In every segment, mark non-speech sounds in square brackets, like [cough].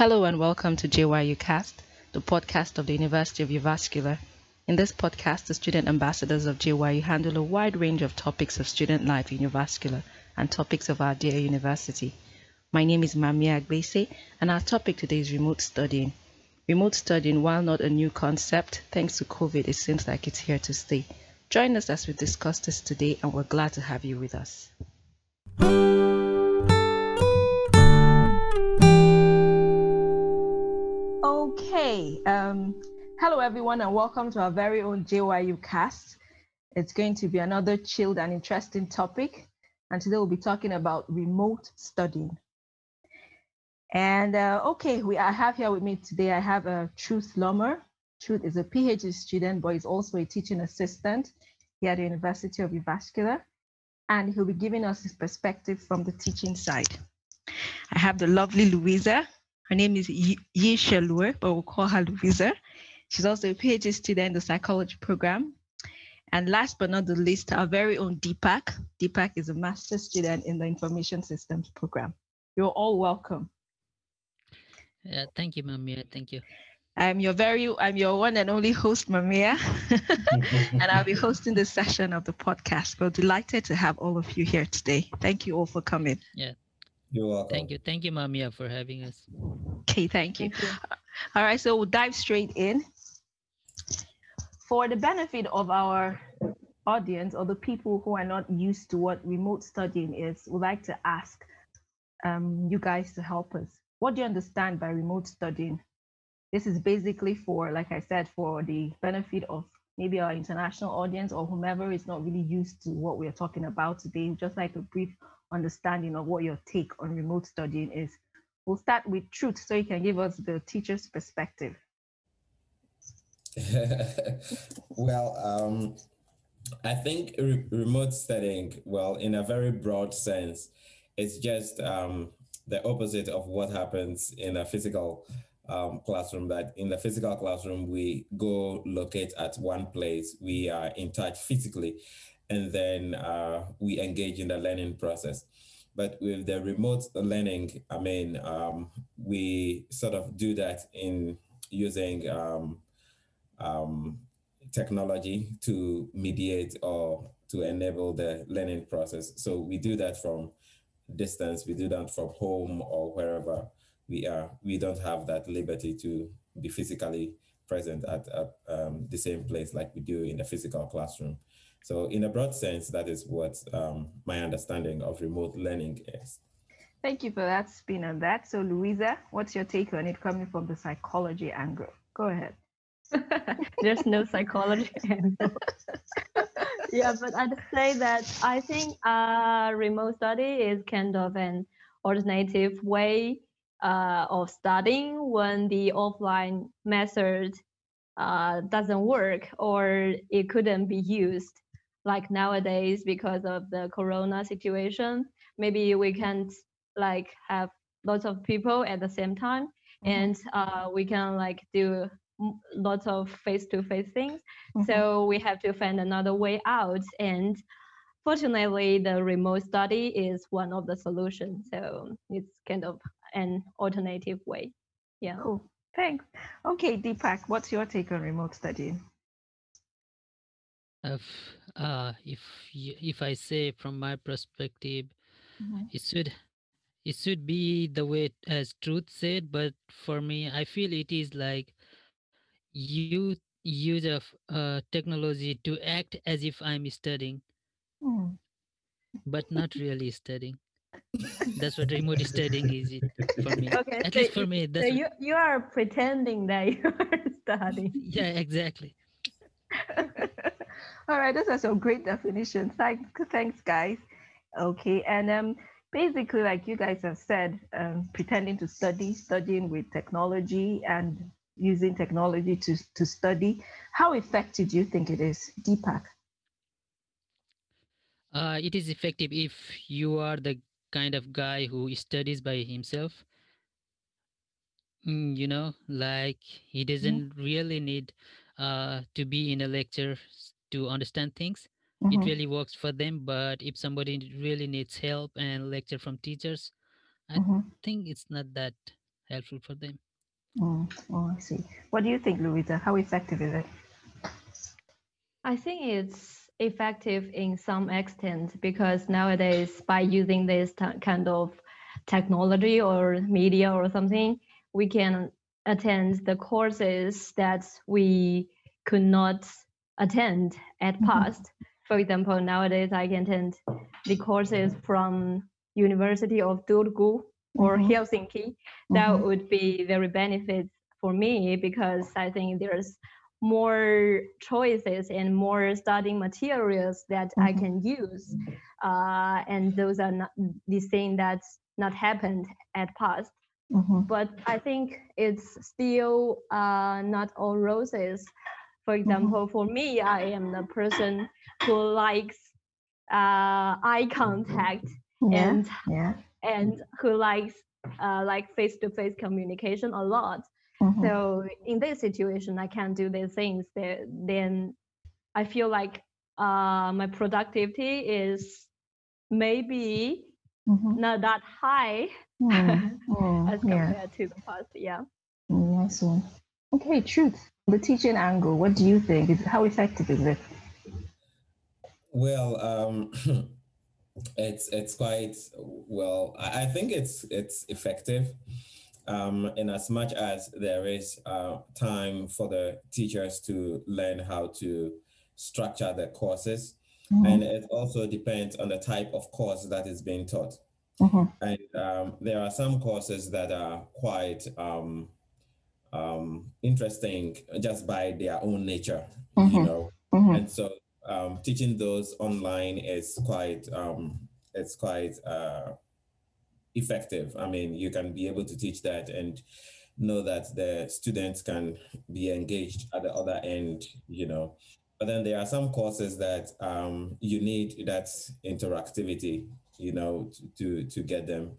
Hello and welcome to JYU Cast, the podcast of the University of Jyväskylä. In this podcast, the student ambassadors of JYU handle a wide range of topics of student life in Jyväskylä and topics of our dear university. My name is Mamia Agbese, and our topic today is remote studying. Remote studying, while not a new concept, thanks to COVID, it seems like it's here to stay. Join us as we discuss this today, and we're glad to have you with us. Okay. Um, hello, everyone, and welcome to our very own JYU cast. It's going to be another chilled and interesting topic. And today we'll be talking about remote studying. And uh, okay, we I have here with me today, I have a uh, Truth Lumor. Truth is a PhD student, but is also a teaching assistant here at the University of Jyväskylä. And he'll be giving us his perspective from the teaching side. I have the lovely Louisa. Her name is Yixue Lou, but we'll call her Louisa. She's also a PhD student in the psychology program. And last but not the least, our very own Deepak. Deepak is a master's student in the information systems program. You're all welcome. Yeah, thank you, Mamia. Thank you. I'm your very, I'm your one and only host, Mamia, [laughs] and I'll be hosting this session of the podcast. We're delighted to have all of you here today. Thank you all for coming. Yeah, you're welcome. Thank you. Thank you, Mamia, for having us. Okay, thank you. Thank you. All right, so we'll dive straight in. For the benefit of our audience or the people who are not used to what remote studying is, we'd like to ask um, you guys to help us. What do you understand by remote studying? This is basically for, like I said, for the benefit of maybe our international audience or whomever is not really used to what we're talking about today, just like a brief understanding of what your take on remote studying is. We'll start with Truth so you can give us the teacher's perspective. [laughs] well, um, I think re- remote studying, well, in a very broad sense, it's just um, the opposite of what happens in a physical um, classroom. That in the physical classroom, we go locate at one place, we are in touch physically, and then uh, we engage in the learning process. But with the remote learning, I mean, um, we sort of do that in using um, um, technology to mediate or to enable the learning process. So we do that from distance, we do that from home or wherever we are. We don't have that liberty to be physically present at, at um, the same place like we do in the physical classroom. So, in a broad sense, that is what um, my understanding of remote learning is. Thank you for that spin on that. So, Louisa, what's your take on it coming from the psychology angle? Go ahead. [laughs] There's no psychology [laughs] angle. [laughs] yeah, but I'd say that I think uh, remote study is kind of an alternative way uh, of studying when the offline method uh, doesn't work or it couldn't be used like nowadays because of the corona situation. Maybe we can't like have lots of people at the same time mm-hmm. and uh, we can like do lots of face-to-face things. Mm-hmm. so we have to find another way out and fortunately the remote study is one of the solutions. So it's kind of an alternative way. Yeah. Cool. Thanks. Okay deepak what's your take on remote studying if uh if if i say from my perspective mm-hmm. it should it should be the way as truth said but for me i feel it is like you use of uh, technology to act as if i'm studying. Mm. but not really studying. That's what remote [laughs] studying is it for me. Okay at so least for me that's so you, you are pretending that [laughs] you are studying. [laughs] Yeah exactly all right, those are some great definitions. Thanks, thanks, guys. Okay, and um, basically, like you guys have said, um, pretending to study, studying with technology, and using technology to to study. How effective do you think it is, Deepak? Uh, it is effective if you are the kind of guy who studies by himself. Mm, you know, like he doesn't really need uh, to be in a lecture to understand things mm-hmm. it really works for them but if somebody really needs help and lecture from teachers i mm-hmm. think it's not that helpful for them. Mm. Oh, I see. What do you think, Louisa? How effective is it? I think it's effective in some extent because nowadays, by using this kind of technology or media or something, we can attend the courses that we could not attend at mm-hmm. past. For example, nowadays I can attend the courses from University of Turku or mm-hmm. Helsinki. That mm-hmm. would be very benefit for me because I think there's more choices and more studying materials that mm-hmm. I can use. Uh, and those are not the thing that's not happened at past. Mm-hmm. But I think it's still uh, not all roses. For mm-hmm. example, mm-hmm. for me, I am the person who likes uh, eye contact yeah. and yeah. and who likes uh, like face-to-face communication a lot. Mm-hmm. So in this situation, I can't do these things. Then I feel like uh, my productivity is maybe mm-hmm. not that high mm-hmm. [laughs] as compared yeah. to the past. Yeah. Mm, nice one. Okay, truth. The teaching angle. What do you think? Is how effective is it? Well, um, [laughs] it's it's quite well. I, I think it's it's effective um, in as much as there is uh, time for the teachers to learn how to structure their courses. Mm-hmm. And it also depends on the type of course that is being taught. Mm-hmm. And um, there are some courses that are quite um, um interesting just by their own nature, mm-hmm. you know. Mm-hmm. And so um, teaching those online is quite um, it's quite uh, effective. I mean, you can be able to teach that and know that the students can be engaged at the other end, you know. But then there are some courses that um, you need that interactivity, you know, to, to, to get them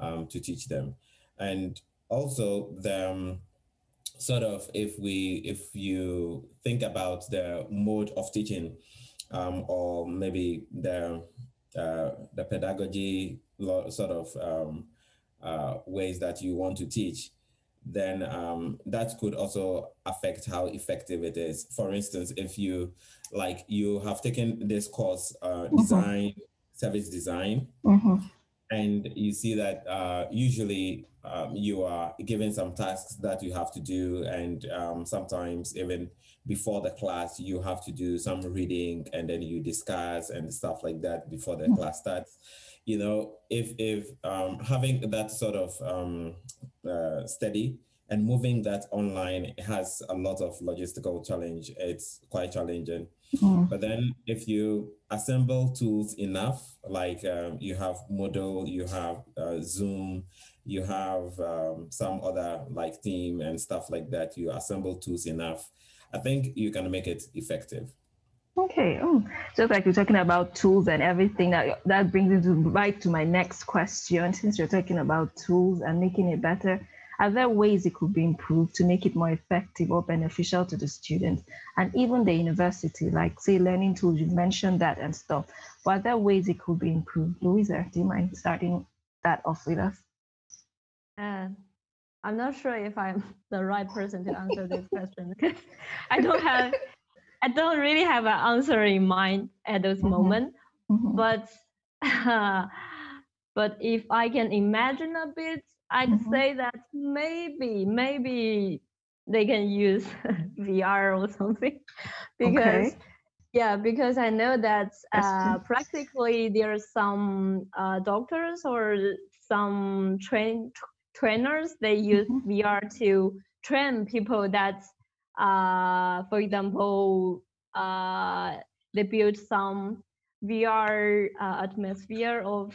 um, to teach them. And also the um, sort of if we if you think about the mode of teaching um, or maybe the uh, the pedagogy sort of um, uh, ways that you want to teach, then um, that could also affect how effective it is. For instance, if you like you have taken this course, uh, mm-hmm. design, service design, mm-hmm. And you see that uh, usually um, you are given some tasks that you have to do, and um, sometimes even before the class you have to do some reading, and then you discuss and stuff like that before the class starts. You know, if if um, having that sort of um, uh, steady and moving that online has a lot of logistical challenge. It's quite challenging. Mm. But then if you assemble tools enough, like um, you have Moodle, you have uh, Zoom, you have um, some other like team and stuff like that, you assemble tools enough, I think you can make it effective. Okay. Oh, just like you're talking about tools and everything, that that brings into right to my next question. Since you're talking about tools and making it better, are there ways it could be improved to make it more effective or beneficial to the students and even the university, like say learning tools? You mentioned that and stuff. But are there ways it could be improved? Louisa, do you mind starting that off with us? Uh, I'm not sure if I'm [laughs] the right person to answer this [laughs] question because [laughs] I don't have I don't really have an answer in mind at this mm-hmm. moment, mm-hmm. but uh, but if I can imagine a bit, I'd mm-hmm. say that maybe maybe they can use [laughs] VR or something [laughs] because okay. yeah because I know that uh, practically there are some uh, doctors or some train trainers they use mm-hmm. VR to train people that uh, for example, uh, they build some VR uh, atmosphere of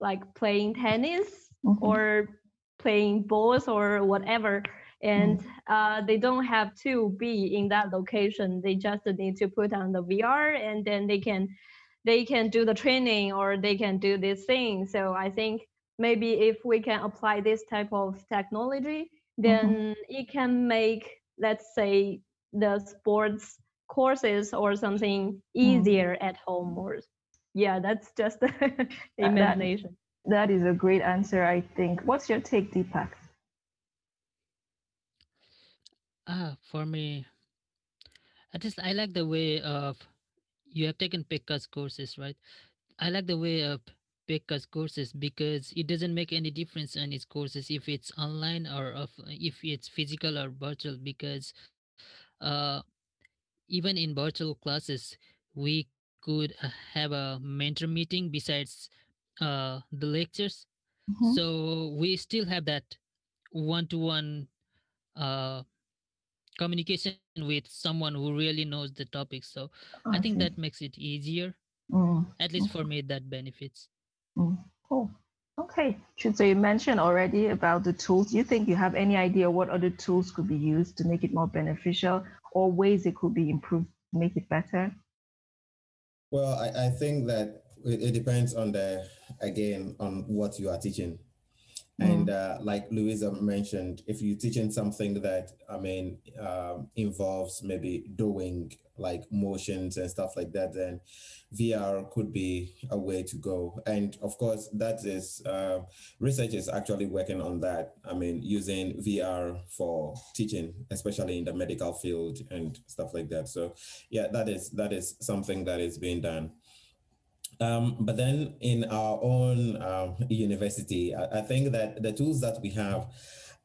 like playing tennis mm-hmm. or playing balls or whatever. And mm-hmm. uh, they don't have to be in that location. They just need to put on the VR and then they can they can do the training or they can do this thing. So I think maybe if we can apply this type of technology, then mm-hmm. it can make let's say the sports courses or something hmm. easier mm. at home or yeah that's just [laughs] imagination that, is a great answer i think what's your take deepak Ah, for me, I just I like the way of you have taken Pekka's courses, right? I like the way of Pekka's courses because it doesn't make any difference on his courses if it's online or of if it's physical or virtual because uh even in virtual classes we could uh, have a mentor meeting besides uh the lectures Mhm. so we still have that one to one uh communication with someone who really knows the topic so i think Okay. that makes it easier Mm, at least for me that benefits mm. Cool. Okay. So you mentioned already about the tools. Do you think you have any idea what other tools could be used to make it more beneficial or ways it could be improved to make it better? Well, I, I think that it, it depends on the again on what you are teaching. And uh, like Louisa mentioned, if you're teaching something that I mean um, involves maybe doing like motions and stuff like that, then VR could be a way to go. And of course, that is uh, research is actually working on that. I mean, using VR for teaching, especially in the medical field and stuff like that. So, yeah, that is that is something that is being done. Um, but then in our own um, university, I, I think that the tools that we have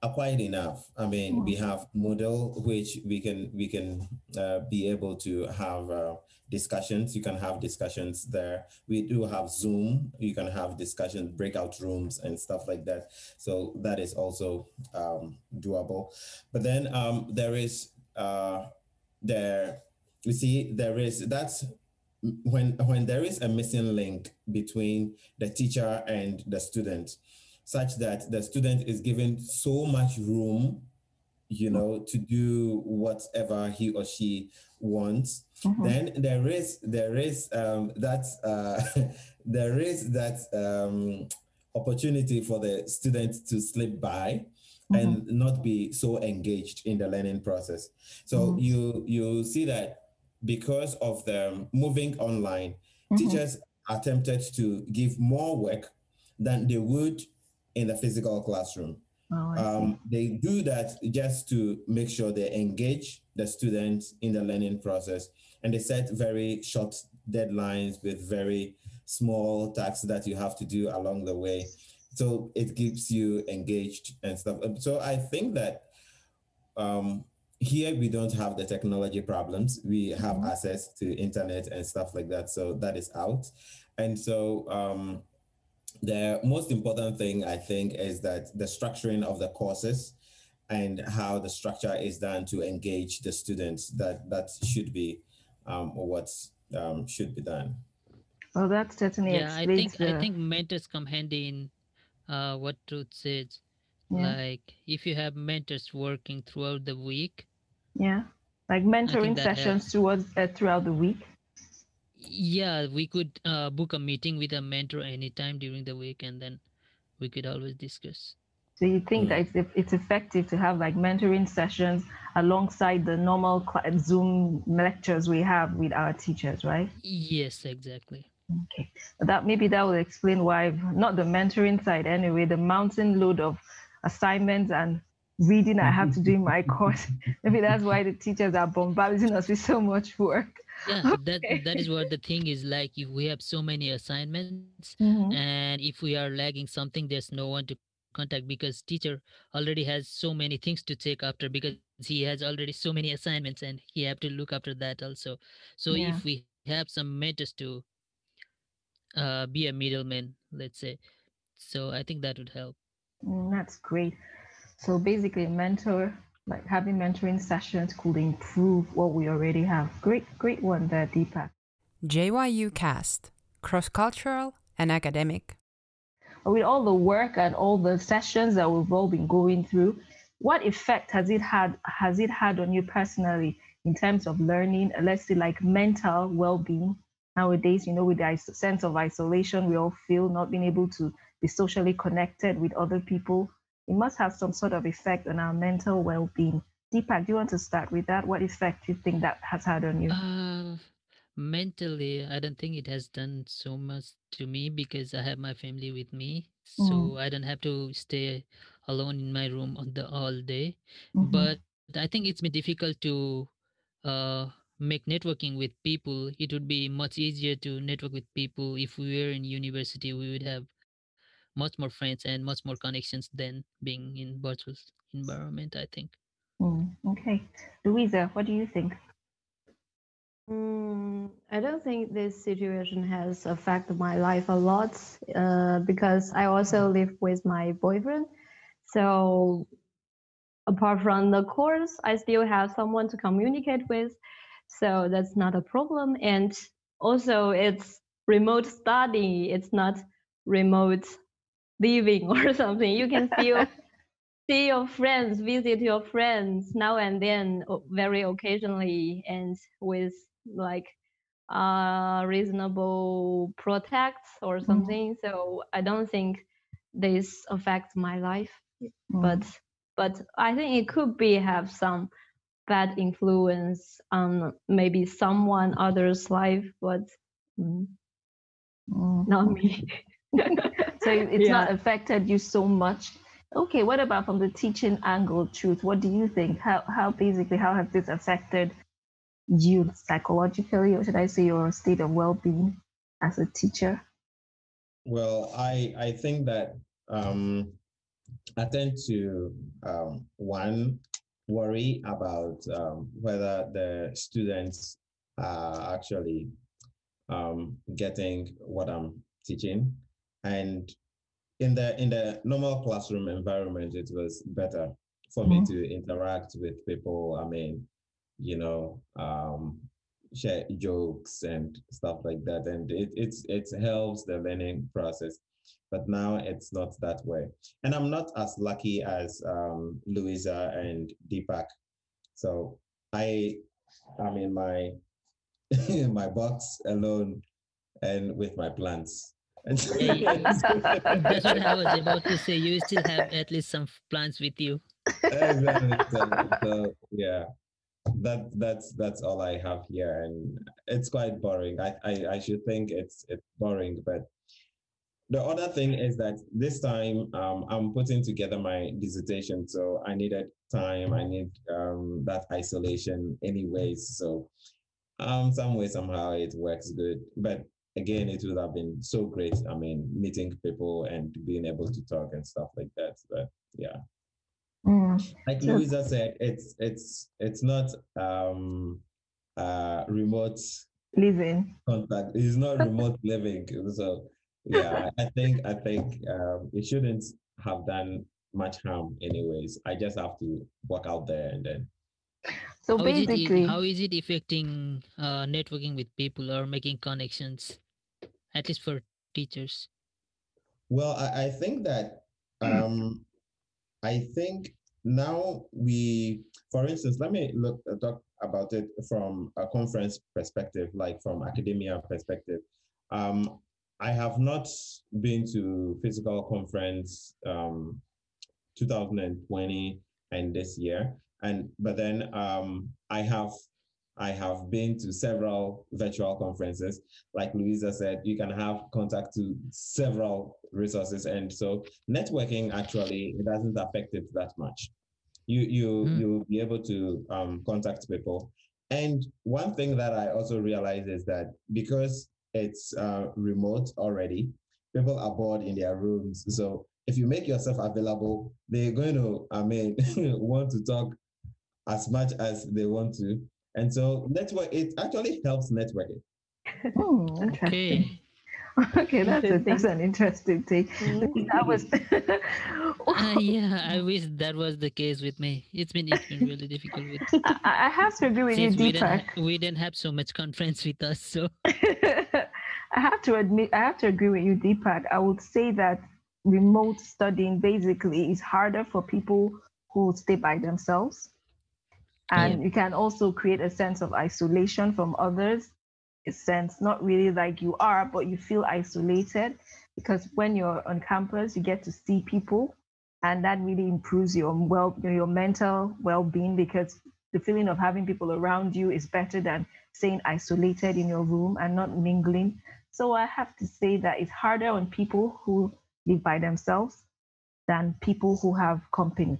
are quite enough. I mean, we have Moodle, which we can we can uh, be able to have uh, discussions. You can have discussions there. We do have Zoom. You can have discussions, breakout rooms, and stuff like that. So that is also um, doable. But then um, there is uh, there. You see, there is that's when when there is a missing link between the teacher and the student such that the student is given so much room you know to do whatever he or she wants Mhm. then there is there is um, that uh, [laughs] there is that um, opportunity for the student to slip by and not be so engaged in the learning process so Mhm. you you see that because of the moving online. Mhm. teachers attempted to give more work than they would in the physical classroom. Oh, um, they do that just to make sure they engage the students in the learning process. And they set very short deadlines with very small tasks that you have to do along the way. So it keeps you engaged and stuff. So i think that um, here we don't have the technology problems we have Mhm. access to internet and stuff like that so that is out and so um, the most important thing I think is that the structuring of the courses and how the structure is done to engage the students that that should be um, what um, should be done. Well, that's certainly yeah i think the. i think mentors come handy in uh what truth says yeah. like if you have mentors working throughout the week Yeah, like mentoring sessions helps. towards uh, throughout the week. yeah we could uh, book a meeting with a mentor anytime during the week and then we could always discuss So you think Mm. that it's, it's effective to have like mentoring sessions alongside the normal Zoom lectures we have with our teachers, right? yes exactly Okay, that maybe that will explain why not the mentoring side anyway. The mountain load of assignments and reading I have to do in my [laughs] course. [laughs] maybe that's why the teachers are bombarding us with so much work. yeah [laughs] that that is what the thing is like if we have so many assignments Mhm. and if we are lagging something there's no one to contact because teacher already has so many things to take after because he has already so many assignments and he have to look after that also so Yeah. if we have some mentors to uh, be a middleman let's say so i think that would help Mm, that's great. So basically, mentor, like having mentoring sessions, could improve what we already have. Great, great one there, Deepak. JYU Cast Cross Cultural and Academic. with all the work and all the sessions that we've all been going through, what effect has it had has it had on you personally in terms of learning, uh, let's say like mental well-being? Nowadays, you know, with the is- sense of isolation we all feel, not being able to be socially connected with other people, it must have some sort of effect on our mental well-being. Deepak, do you want to start with that? What effect do you think that has had on you? uh, mentally i don't think it has done so much to me because i have my family with me so i don't have to stay alone in my room on the all day Mhm. but I think it's been difficult to uh, make networking with people. It would be much easier to network with people if we were in university. We would have much more friends and much more connections than being in virtual environment. I think. Mm, okay, Louisa, what do you think? Mm, I don't think this situation has affected my life a lot uh, because I also live with my boyfriend. So apart from the course, I still have someone to communicate with. So that's not a problem. And also, it's remote study. It's not remote living [laughs] or something. You can still [laughs] see your friends, visit your friends now and then, very occasionally, and with like uh, reasonable protects or mm-hmm. something. Mm. So I don't think this affects my life, mm. but but I think it could be have some bad influence on maybe someone other's life, but mm, mm. not me. [laughs] so it's yeah. not affected you so much. Okay, what about from the teaching angle, truth? What do you think? How how basically how has this affected you psychologically, or should I say your state of well-being as a teacher? Well, I I think that um, I tend to um, one worry about um, whether the students are actually um, getting what I'm teaching, and in the in the normal classroom environment, it was better for mm-hmm. me to interact with people. I mean, you know, um, share jokes and stuff like that, and it it's it helps the learning process. But now it's not that way, and I'm not as lucky as um, Louisa and Deepak. So I, I'm in my [laughs] my box alone, and with my plants. That's what I was about to say. You still have at least some plants with you. exactly. So, [laughs] so, yeah, that that's that's all I have here, and it's quite boring. I, I I should think it's it's boring, but the other thing is that this time um, I'm putting together my dissertation, so I needed time. I need um, that isolation, anyways. So um, some way somehow it works good, but again, it would have been so great. I mean, meeting people and being able to talk and stuff like that. But yeah. Mm. Like Louisa said, it's it's it's not um uh remote living contact. It's not remote [laughs] living. So yeah, I think I think um, it shouldn't have done much harm anyways. I just have to walk out there and then so how basically is it, how is it affecting uh, networking with people or making connections at least for teachers? Well i, I think that um, I think now we, for instance, let me look uh, talk about it from a conference perspective, like from academia perspective. Um, I have not been to physical conference um, 2020 and this year, and but then um, I have I have been to several virtual conferences. Like Louisa said, you can have contact to several resources. And so networking actually it doesn't affect it that much. You you mm. you'll be able to um, contact people. And one thing that I also realize is that because it's uh, remote already, people are bored in their rooms. So if you make yourself available, they're going to, I mean, [laughs] want to talk as much as they want to. And so network, it actually helps networking. Oh, okay. [laughs] Okay, that's, a, that's an interesting thing. That was. uh, [laughs] yeah, I wish that was the case with me. It's been it's been really difficult with. [laughs] I, I have to agree with you, Deepak. We didn't, we didn't have so much conference with us, so. I have to admit, I have to agree with you, Deepak. I would say that remote studying basically is harder for people who stay by themselves and yeah. you can also create a sense of isolation from others. A sense not really like you are but you feel isolated because when you're on campus you get to see people and that really improves your well your mental well-being because the feeling of having people around you is better than staying isolated in your room and not mingling. So i have to say that it's harder on people who live by themselves than people who have company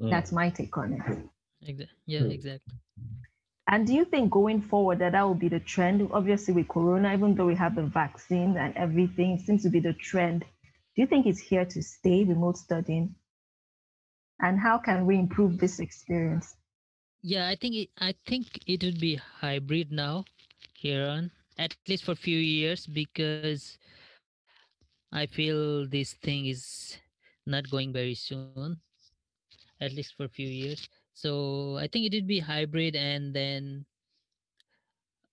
Mm. That's my take on it. Yeah, exactly. And do you think going forward that that will be the trend? Obviously, with Corona, even though we have the vaccine and everything, seems to be the trend. Do you think it's here to stay, remote studying? And how can we improve this experience? Yeah, I think it, I think it would be hybrid now, here on at least for a few years because I feel this thing is not going very soon, at least for a few years. So I think it would be hybrid, and then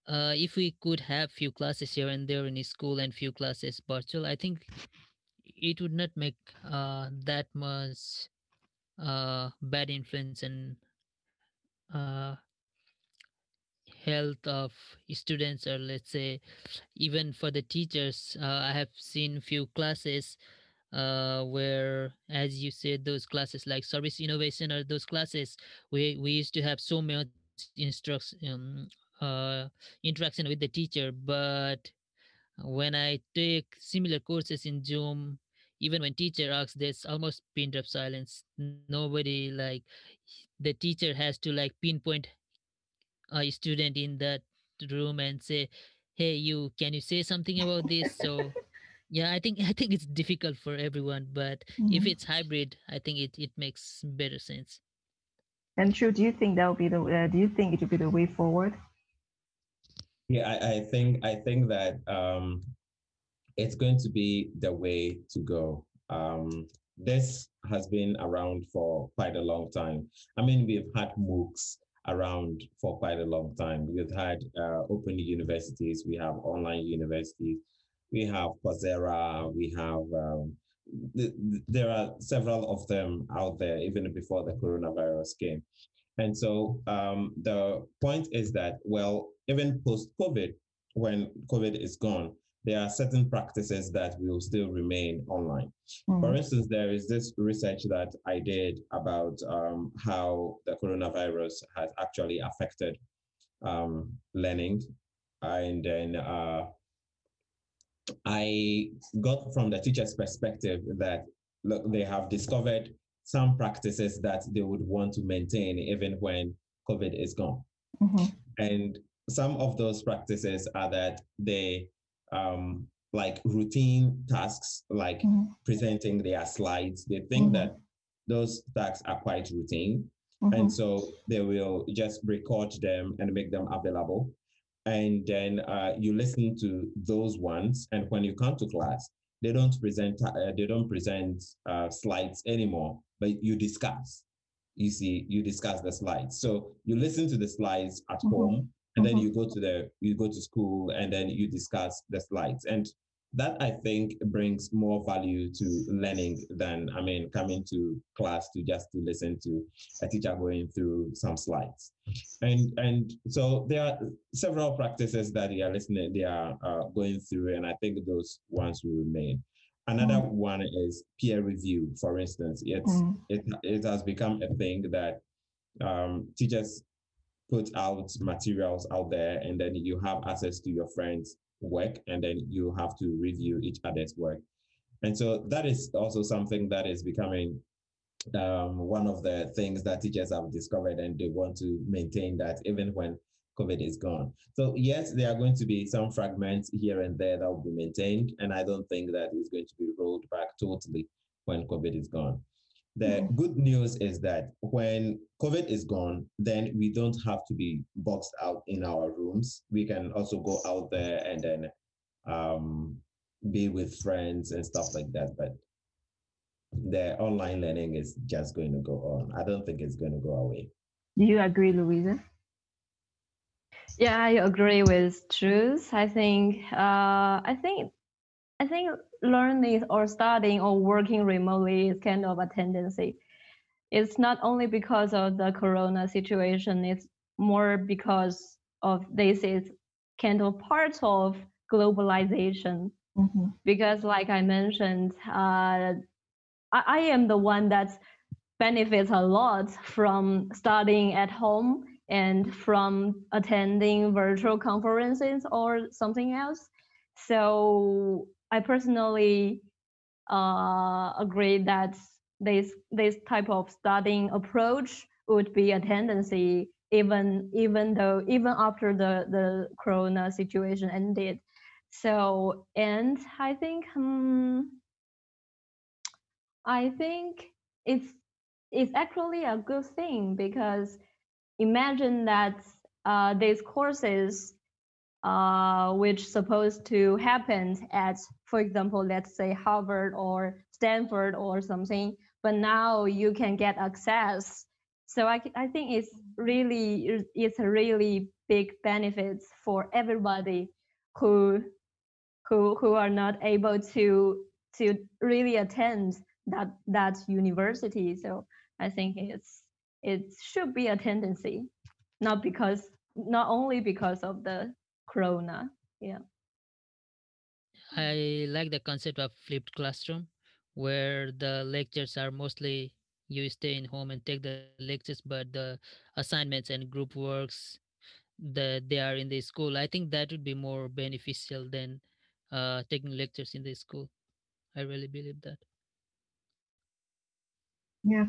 uh, if we could have few classes here and there in school and few classes virtual, I think it would not make uh, that much uh, bad influence and uh, health of students or let's say even for the teachers uh, i have seen few classes uh, where, as you said, those classes like service innovation or those classes, we, we used to have so much instruction, um, uh, interaction with the teacher. But when I take similar courses in Zoom, even when teacher asks, there's almost pin drop silence. Nobody like the teacher has to like pinpoint a student in that room and say, "Hey, you, can you say something about this?" So yeah i think [laughs] i think it's difficult for everyone but mm-hmm. if it's hybrid i think it, it makes better sense. And true do you think that will be the uh, do you think it will be the way forward? Yeah i, I think i think that um it's going to be the way to go. Um this has been around for quite a long time. I mean we've had moocs around for quite a long time. We've had uh, open universities we have online universities we have Coursera, we have, um, th- there are several of them out there even before the coronavirus came. And so um, the point is that, well, even post COVID, when COVID is gone, there are certain practices that will still remain online. Mm-hmm. For instance, there is this research that I did about um, how the coronavirus has actually affected um, learning. And then uh, I got from the teacher's perspective that look, they have discovered some practices that they would want to maintain even when COVID is gone. Mm-hmm. And some of those practices are that they um, like routine tasks, like mm-hmm. presenting their slides. They think mm-hmm. that those tasks are quite routine. And mm-hmm. so they will just record them and make them available and then uh, you listen to those ones and when you come to class they don't present uh, they don't present uh, slides anymore but you discuss you see you discuss the slides so you listen to the slides at mm-hmm. home and mm-hmm. then you go to the you go to school and then you discuss the slides and that I think brings more value to learning than I mean coming to class to just to listen to a teacher going through some slides, and and so there are several practices that they are listening they are uh, going through, and I think those ones will remain. Another mm. one is peer review. For instance, it's mm. it it has become a thing that um, teachers put out materials out there, and then you have access to your friends work and then you have to review each other's work. And so that is also something that is becoming um, one of the things that teachers have discovered and they want to maintain that even when COVID is gone. So yes, there are going to be some fragments here and there that will be maintained. And I don't think that is going to be rolled back totally when COVID is gone. The mm-hmm. good news is that when COVID is gone, then we don't have to be boxed out in our rooms. We can also go out there and then um, be with friends and stuff like that. But the online learning is just going to go on. I don't think it's going to go away. Do you agree, Louisa? Yeah, I agree with Truth. I think uh, I think I think learning or studying or working remotely is kind of a tendency. It's not only because of the corona situation, it's more because of this is kind of part of globalization. Mm-hmm. Because like I mentioned, uh, I, I am the one that benefits a lot from studying at home and from attending virtual conferences or something else. So I personally uh, agree that this this type of studying approach would be a tendency even even though even after the the corona situation ended. So and i think um, i think it's it's actually a good thing because imagine that uh, these courses uh, which supposed to happen at for example let's say harvard or stanford or something but now you can get access. So I, I think it's really it's a really big benefits for everybody who who who are not able to to really attend that that university. So i think it's it should be a tendency not because not only because of the corona. Yeah i like the concept of flipped classroom where the lectures are mostly you stay in home and take the lectures but the assignments and group works that they are in the school i think that would be more beneficial than uh, taking lectures in the school. I really believe that. Yeah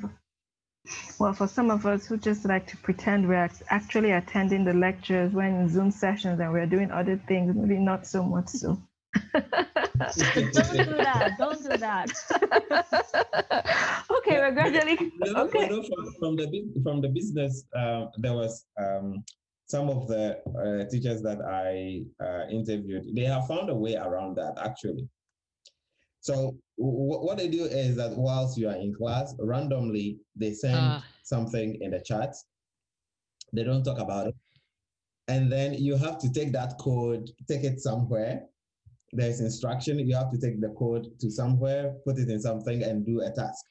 well for some of us who just like to pretend we're actually attending the lectures when in zoom sessions and we're doing other things maybe not so much so [laughs] don't do that. Don't do that. [laughs] okay, we're gradually. okay. You know, from, from, the from the business, um, there was um, some of the uh, teachers that I uh, interviewed. They have found a way around that actually. So w- what they do is that whilst you are in class, randomly they send uh. something in the chat. They don't talk about it, and then you have to take that code, take it somewhere, there's instruction. You have to take the code to somewhere, put it in something, and do a task.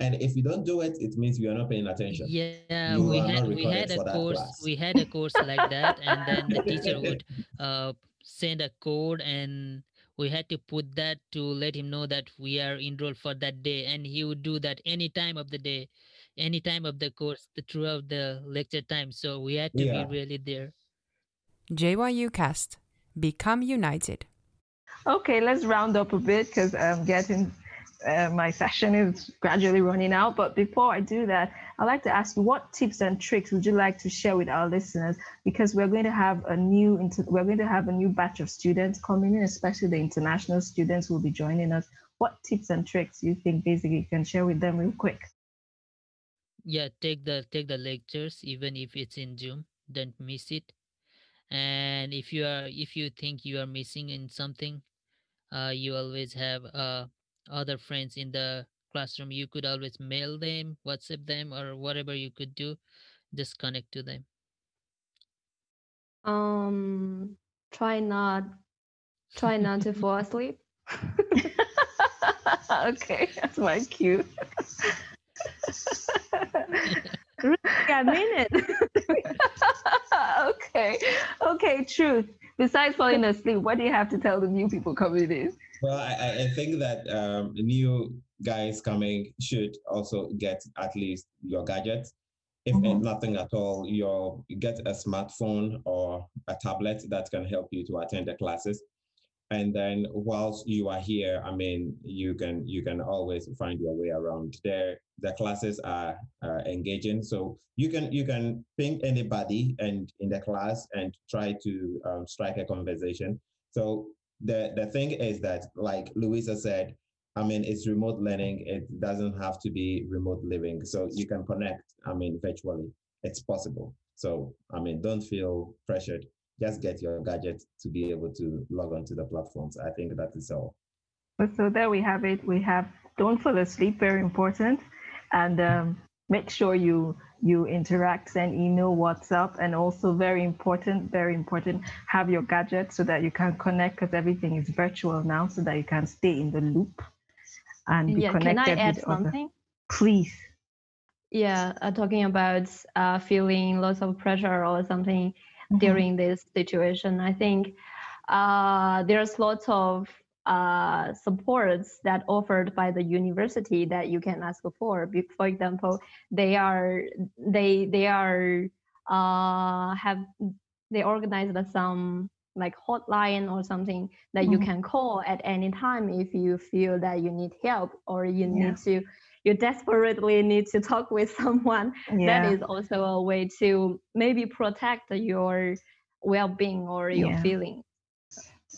And if you don't do it, it means you are not paying attention. Yeah, we had we had a course class. we had a course like that, and then the teacher [laughs] would uh, send a code, and we had to put that to let him know that we are enrolled for that day, and he would do that any time of the day, any time of the course, the, throughout the lecture time. So we had to yeah. be really there. JYU Cast, become united. Okay, let's round up a bit because I'm getting uh, my session is gradually running out. But before I do that, I'd like to ask you what tips and tricks would you like to share with our listeners? Because we're going to have a new we're going to have a new batch of students coming in, especially the international students who will be joining us. What tips and tricks you think basically you can share with them real quick? Yeah, take the take the lectures even if it's in Zoom. Don't miss it. And if you are if you think you are missing in something, uh, you always have uh, other friends in the classroom you could always mail them whatsapp them or whatever you could do just connect to them um try not try not to fall asleep [laughs] okay that's my cue I mean it. [laughs] okay. Okay, truth. Besides falling asleep, what do you have to tell the new people coming in? Well, I, I think that um, new guys coming should also get at least your gadgets. If mm-hmm. nothing at all, you get a smartphone or a tablet that can help you to attend the classes and then whilst you are here i mean you can you can always find your way around. There the classes are engaging. So you can you can ping anybody and in the class and try to um, strike a conversation. So the the thing is that like louisa said i mean it's remote learning. It doesn't have to be remote living. So you can connect i mean virtually. It's possible. So i mean don't feel pressured just get your gadget to be able to log on to the platforms. I think that is all. So there we have it. We have don't fall asleep, very important, and um, make sure you you interact, send email, WhatsApp, and also very important, very important, have your gadget so that you can connect because everything is virtual now, so that you can stay in the loop and be yeah, connected. Can I add something? Other. Please. Yeah, uh, talking about uh, feeling lots of pressure or something mm-hmm. during this situation. I think uh, there's lots of uh, supports that offered by the university that you can ask for. For example, they are they they are uh, have they organized some like hotline or something that mm-hmm. you can call at any time if you feel that you need help or you yeah. need to you desperately need to talk with someone, Yeah. that is also a way to maybe protect your well-being or your Yeah. feeling.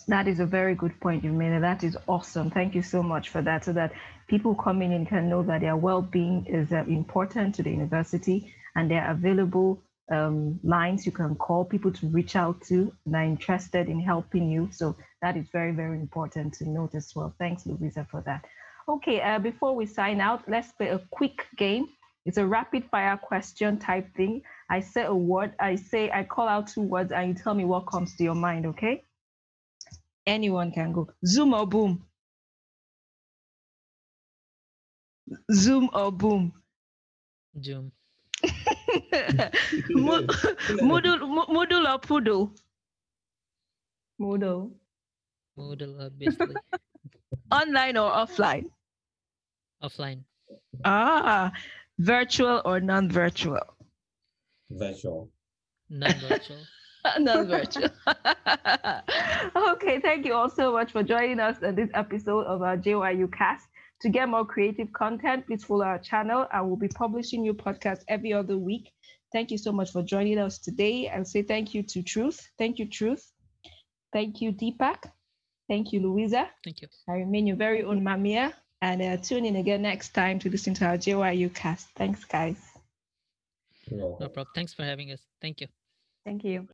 That is a very good point you made. and That is awesome. Thank you so much for that. So that people coming in can know that their well-being is uh, important to the university, and there are available um, lines you can call people to reach out to that are interested in helping you. So that is very, very important to note as well. Thanks, Louisa, for that. Okay, uh, before we sign out, let's play a quick game. It's a rapid fire question type thing. I say a word, I say, I call out two words, and you tell me what comes to your mind, okay? Anyone can go. Zoom or boom? Zoom or boom? Zoom. [laughs] Mo- [laughs] Moodle, mo- Moodle or poodle? Moodle. Moodle, obviously. [laughs] Online or offline? Offline. Ah, virtual or non-virtual? Virtual. Non-virtual. [laughs] non-virtual. [laughs] okay, thank you all so much for joining us in this episode of our JYU cast. To get more creative content, please follow our channel. I will be publishing new podcasts every other week. Thank you so much for joining us today and say thank you to Truth. Thank you, Truth. Thank you, Deepak. Thank you, Louisa. Thank you. I remain your very own Mamia. And uh, tune in again next time to listen to our JYU cast. Thanks, guys. No problem. Thanks for having us. Thank you. Thank you.